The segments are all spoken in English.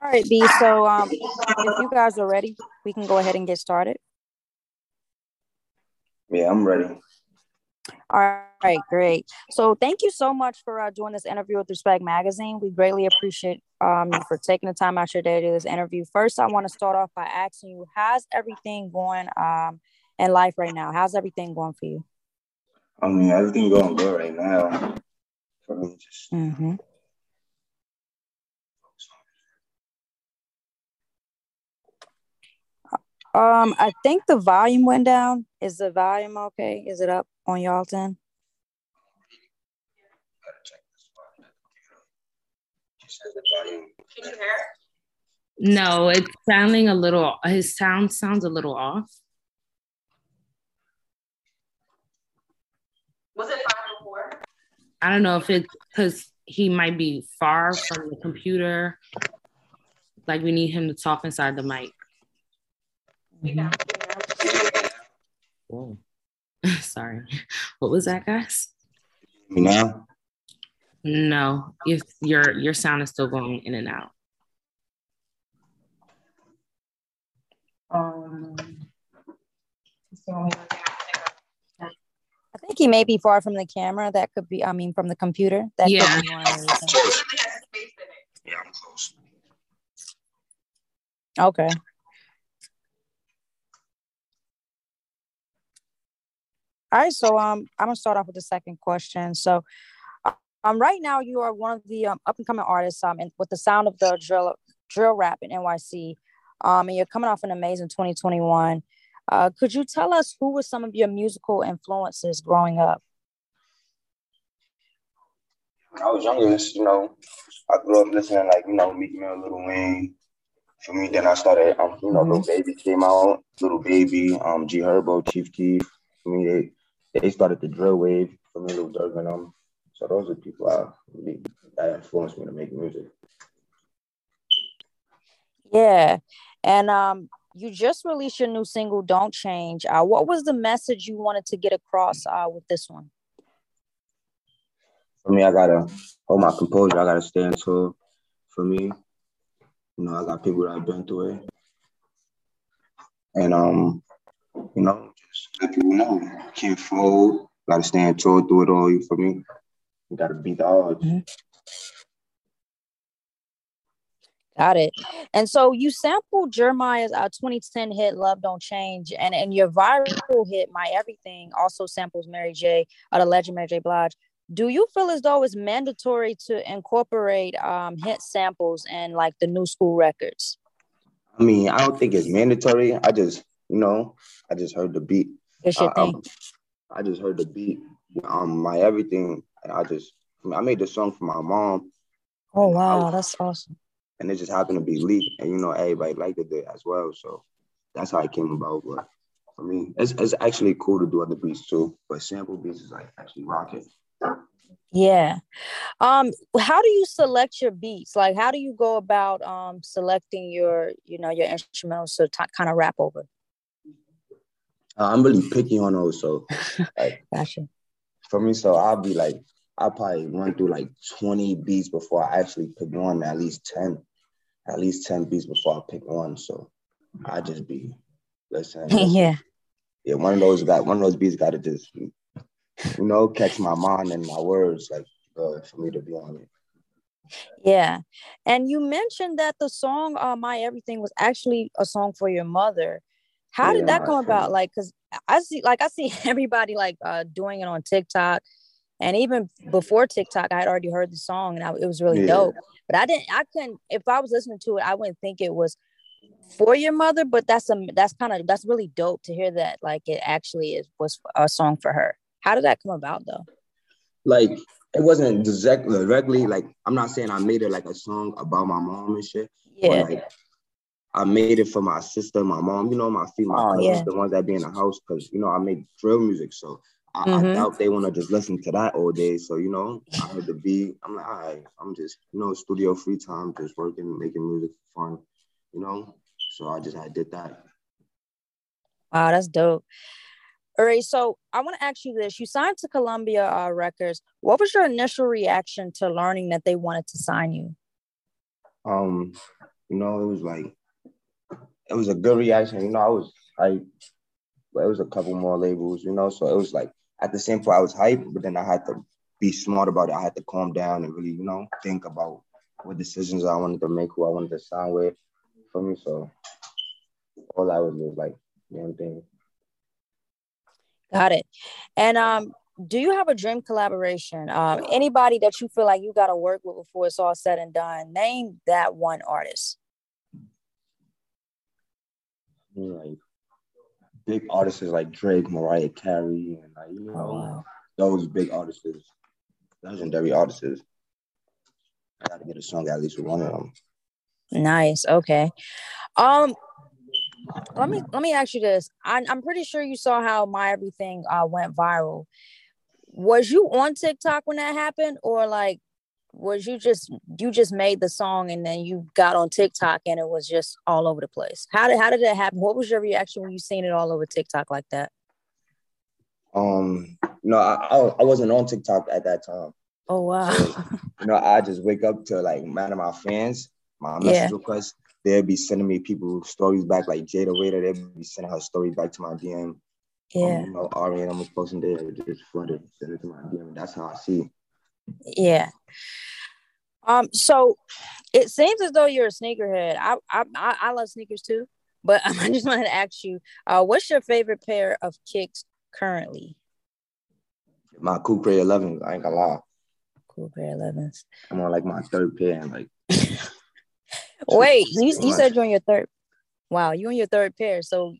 All right, B. So um, if you guys are ready, we can go ahead and get started. Yeah, I'm ready. All right, great. So thank you so much for uh, doing this interview with Respect Magazine. We greatly appreciate um, you for taking the time out your day to do this interview. First, I want to start off by asking you, how's everything going um, in life right now? How's everything going for you? I mean, everything going good right now. For me, just mm-hmm. Um, I think the volume went down. Is the volume okay? Is it up on y'all's end? Can you hear? No, it's sounding a little. His sound sounds a little off. Was it fine before? I don't know if it's because he might be far from the computer. Like we need him to talk inside the mic. Mm-hmm. Oh, sorry. What was that, guys? Me now? No, if your your sound is still going in and out. Um, I think he may be far from the camera. That could be, I mean, from the computer. That yeah. Yeah, I'm close. Okay. All right, so um, I'm gonna start off with the second question. So, um, right now you are one of the um, up and coming artists um, and with the sound of the drill drill rap in NYC, um, and you're coming off an amazing 2021. Uh, could you tell us who were some of your musical influences growing up? When I was younger, you know, I grew up listening like you know Meek Mill, Lil Wayne. For me, then I started, um, you know, Mhm. Lil Baby came out, Lil Baby, um, G Herbo, Chief Keef. For me, they they started the drill wave. For me, Lil Durk and um, so those are people I really that influenced me to make music. Yeah, and um, you just released your new single "Don't Change." Uh, what was the message you wanted to get across uh, with this one? For me, I gotta hold my composure. I gotta stay into. For me, you know, I got people that have been through it, and um, you know, just let people know can't fold. Gotta stand tall through it all. You for me, you gotta beat the odds. Got it. And so you sampled Jeremih's uh, 2010 hit "Love Don't Change," and and your viral hit "My Everything" also samples Mary J. Uh, the legend Mary J. Blige. Do you feel as though it's mandatory to incorporate um, hit samples in like the new school records? I mean, I don't think it's mandatory. I just, you know, I just heard the beat. It's your I, I, thing. I just heard the beat. Um, my everything, and I just, I, I made the song for my mom, Oh wow, that's awesome. And it just happened to be leaked, and you know, everybody liked it as well. So that's how it came about. But for me, it's, it's actually cool to do other beats too. But sample beats is like actually rocking. Yeah. Um, how do you select your beats? Like, how do you go about um selecting your, you know, your instrumentals to t- kind of rap over? Uh, I'm really picky on those, so like Gotcha. for me, so I'll be like, I'll probably run through like 20 beats before I actually pick one, at least 10, at least 10 beats before I pick one. So I just be listening. yeah. Yeah, one of those got one of those beats got to just, you know, catch my mind and my words, like uh, for me to be on it. Yeah. And you mentioned that the song uh My Everything was actually a song for your mother. How Yeah, did that come about? Like, cause I see like I see everybody like uh doing it on TikTok. And even before TikTok, I had already heard the song and I, it was really Yeah. dope. But I didn't I couldn't if I was listening to it, I wouldn't think it was for your mother, but that's a that's kind of that's really dope to hear that like it actually is was a song for her. How did that come about though? Like it wasn't exactly directly like I'm not saying I made it like a song about my mom and shit. Yeah. But like I made it for my sister, my mom, you know, my female Oh, cousins, yeah. the ones that be in the house, because you know I make drill music, so I, I Mhm. doubt they want to just listen to that all day. So you know, I heard the beat. I'm like, all right, I'm just you know studio free time, just working, making music for fun, you know. So I just I did that. Wow, that's dope. All right, so I want to ask you this: You signed to Columbia uh, Records. What was your initial reaction to learning that they wanted to sign you? Um, you know, it was like it was a good reaction. You know, I was but it was a couple more labels. You know, so it was like at the same point I was hyped, but then I had to be smart about it. I had to calm down and really, you know, think about what decisions I wanted to make, who I wanted to sign with for me. So all I was was like one thing. Got it. And um, do you have a dream collaboration? Um, anybody that you feel like you got to work with before it's all said and done? Name that one artist. Like big artists like Drake, Mariah Carey, and like you know oh, wow. those big artists, legendary artists. I got to get a song at least with one of them. Nice. Okay. Um, let me let me ask you this. I, I'm pretty sure you saw how my everything uh, went viral. Was you on TikTok when that happened, or like was you just you just made the song and then you got on TikTok and it was just all over the place? How did how did that happen? What was your reaction when you seen it all over TikTok like that? Um, no, I I wasn't on TikTok at that time. Oh wow! So, you know, I just wake up to like man of my fans, my message yeah. requests they'll be sending me people stories back, like Jada Waiter, they'll be sending her story back to my DM. Yeah. Um, you know, Ari and I'm posting there, just flooded, send it to my DM. That's how I see. Yeah. Um. So it seems as though you're a sneakerhead. I I I love sneakers too, but I just wanted to ask you, uh, what's your favorite pair of kicks currently? My Coupe 11. I ain't gonna lie. Coupe 11s. I'm on like my third pair, and like Wait, you, you said you're on your third. Wow, you on your third pair. So,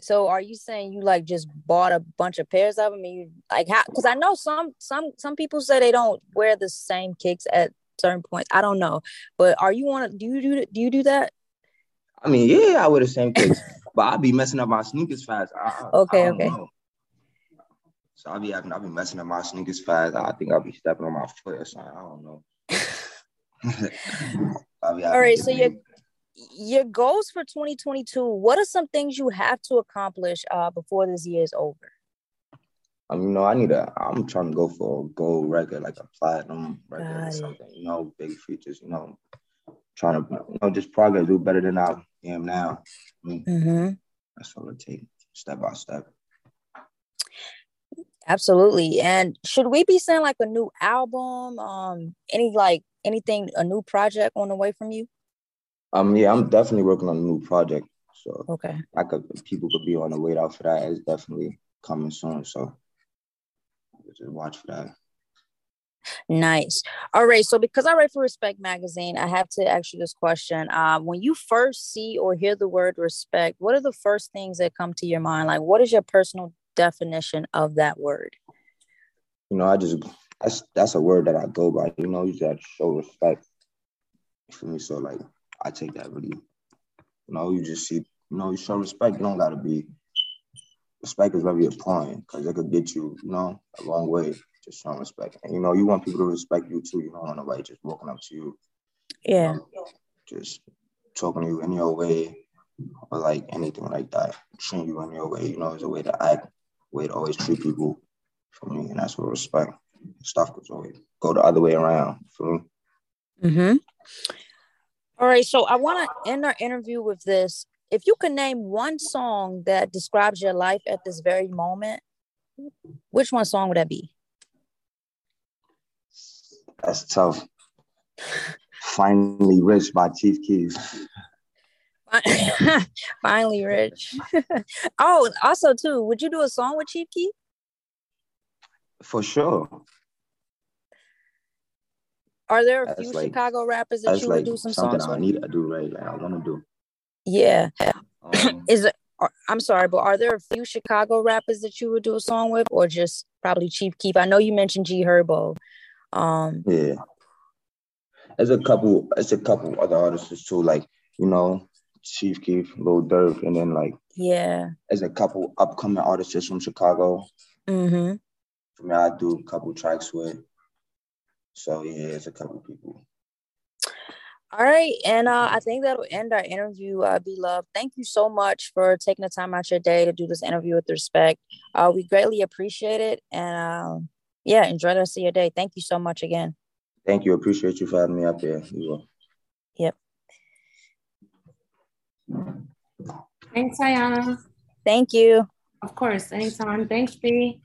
so are you saying you like just bought a bunch of pairs of them? And you like how? Because I know some some some people say they don't wear the same kicks at certain points. I don't know, but are you on? Do you do do you do that? I mean, yeah, I wear the same kicks, but I'll be messing up my sneakers fast. I, okay, I okay. Know. So I'll be having, I'll be messing up my sneakers fast. I think I'll be stepping on my foot or something. I don't know. All right, so your your goals for 2022. What are some things you have to accomplish uh, before this year is over? Um, you know, I need a. I'm trying to go for a gold record, like a platinum record or something. You know, big features. You know, trying to you know just progress, do better than I am now. I mean, mm-hmm. That's all it takes, step by step. Absolutely. And should we be saying like a new album? Um, any like anything, a new project on the way from you? Um, yeah, I'm definitely working on a new project. So okay, I could people could be on the wait out for that. It's definitely coming soon. So just watch for that. Nice. All right. So because I write for Respect Magazine, I have to ask you this question. Um, when you first see or hear the word respect, what are the first things that come to your mind? Like, what is your personal definition of that word? You know, I just that's that's a word that I go by. You know, you got to show respect for me. So like, I take that really. You know, you just see. You know, you show respect. You don't gotta be. Respect is very important because it could get you, you know, a long way. Just showing respect, and you know, you want people to respect you too. You don't want nobody just walking up to you. Yeah. You know, just talking to you in your way, or like anything like that. Treating you in your way. You know, is a way to act, way to always treat people. For me, and that's what respect stuff goes always go the other way around. For Mm-hmm. All right. So I want to end our interview with this. If you could name one song that describes your life at this very moment, which one song would that be? That's tough. Finally Rich by Chief Keef. Finally Rich. oh, also too, would you do a song with Chief Keef? For sure. Are there a few like, Chicago rappers that you like would do some something songs I need to do, right? Like I want to do. Yeah. Um, Is it? I'm sorry, but are there a few Chicago rappers that you would do a song with, or just probably Chief Keef? I know you mentioned G Herbo. Um, yeah. There's a couple. There's a couple other artists too, like you know, Chief Keef, Lil Durk, and then like yeah, there's a couple upcoming artists from Chicago. Mm-hmm. For me, I do a couple tracks with. So yeah, it's a couple people. All right, and uh, I think that'll end our interview. Uh, B-Lovee. Thank you so much for taking the time out your day to do this interview with respect. Uh, we greatly appreciate it, and uh, yeah, enjoy the rest of your day. Thank you so much again. Thank you. Appreciate you for having me up here. You will. Yep. Thanks, Ayana. Thank you. Of course, anytime. Thanks, B.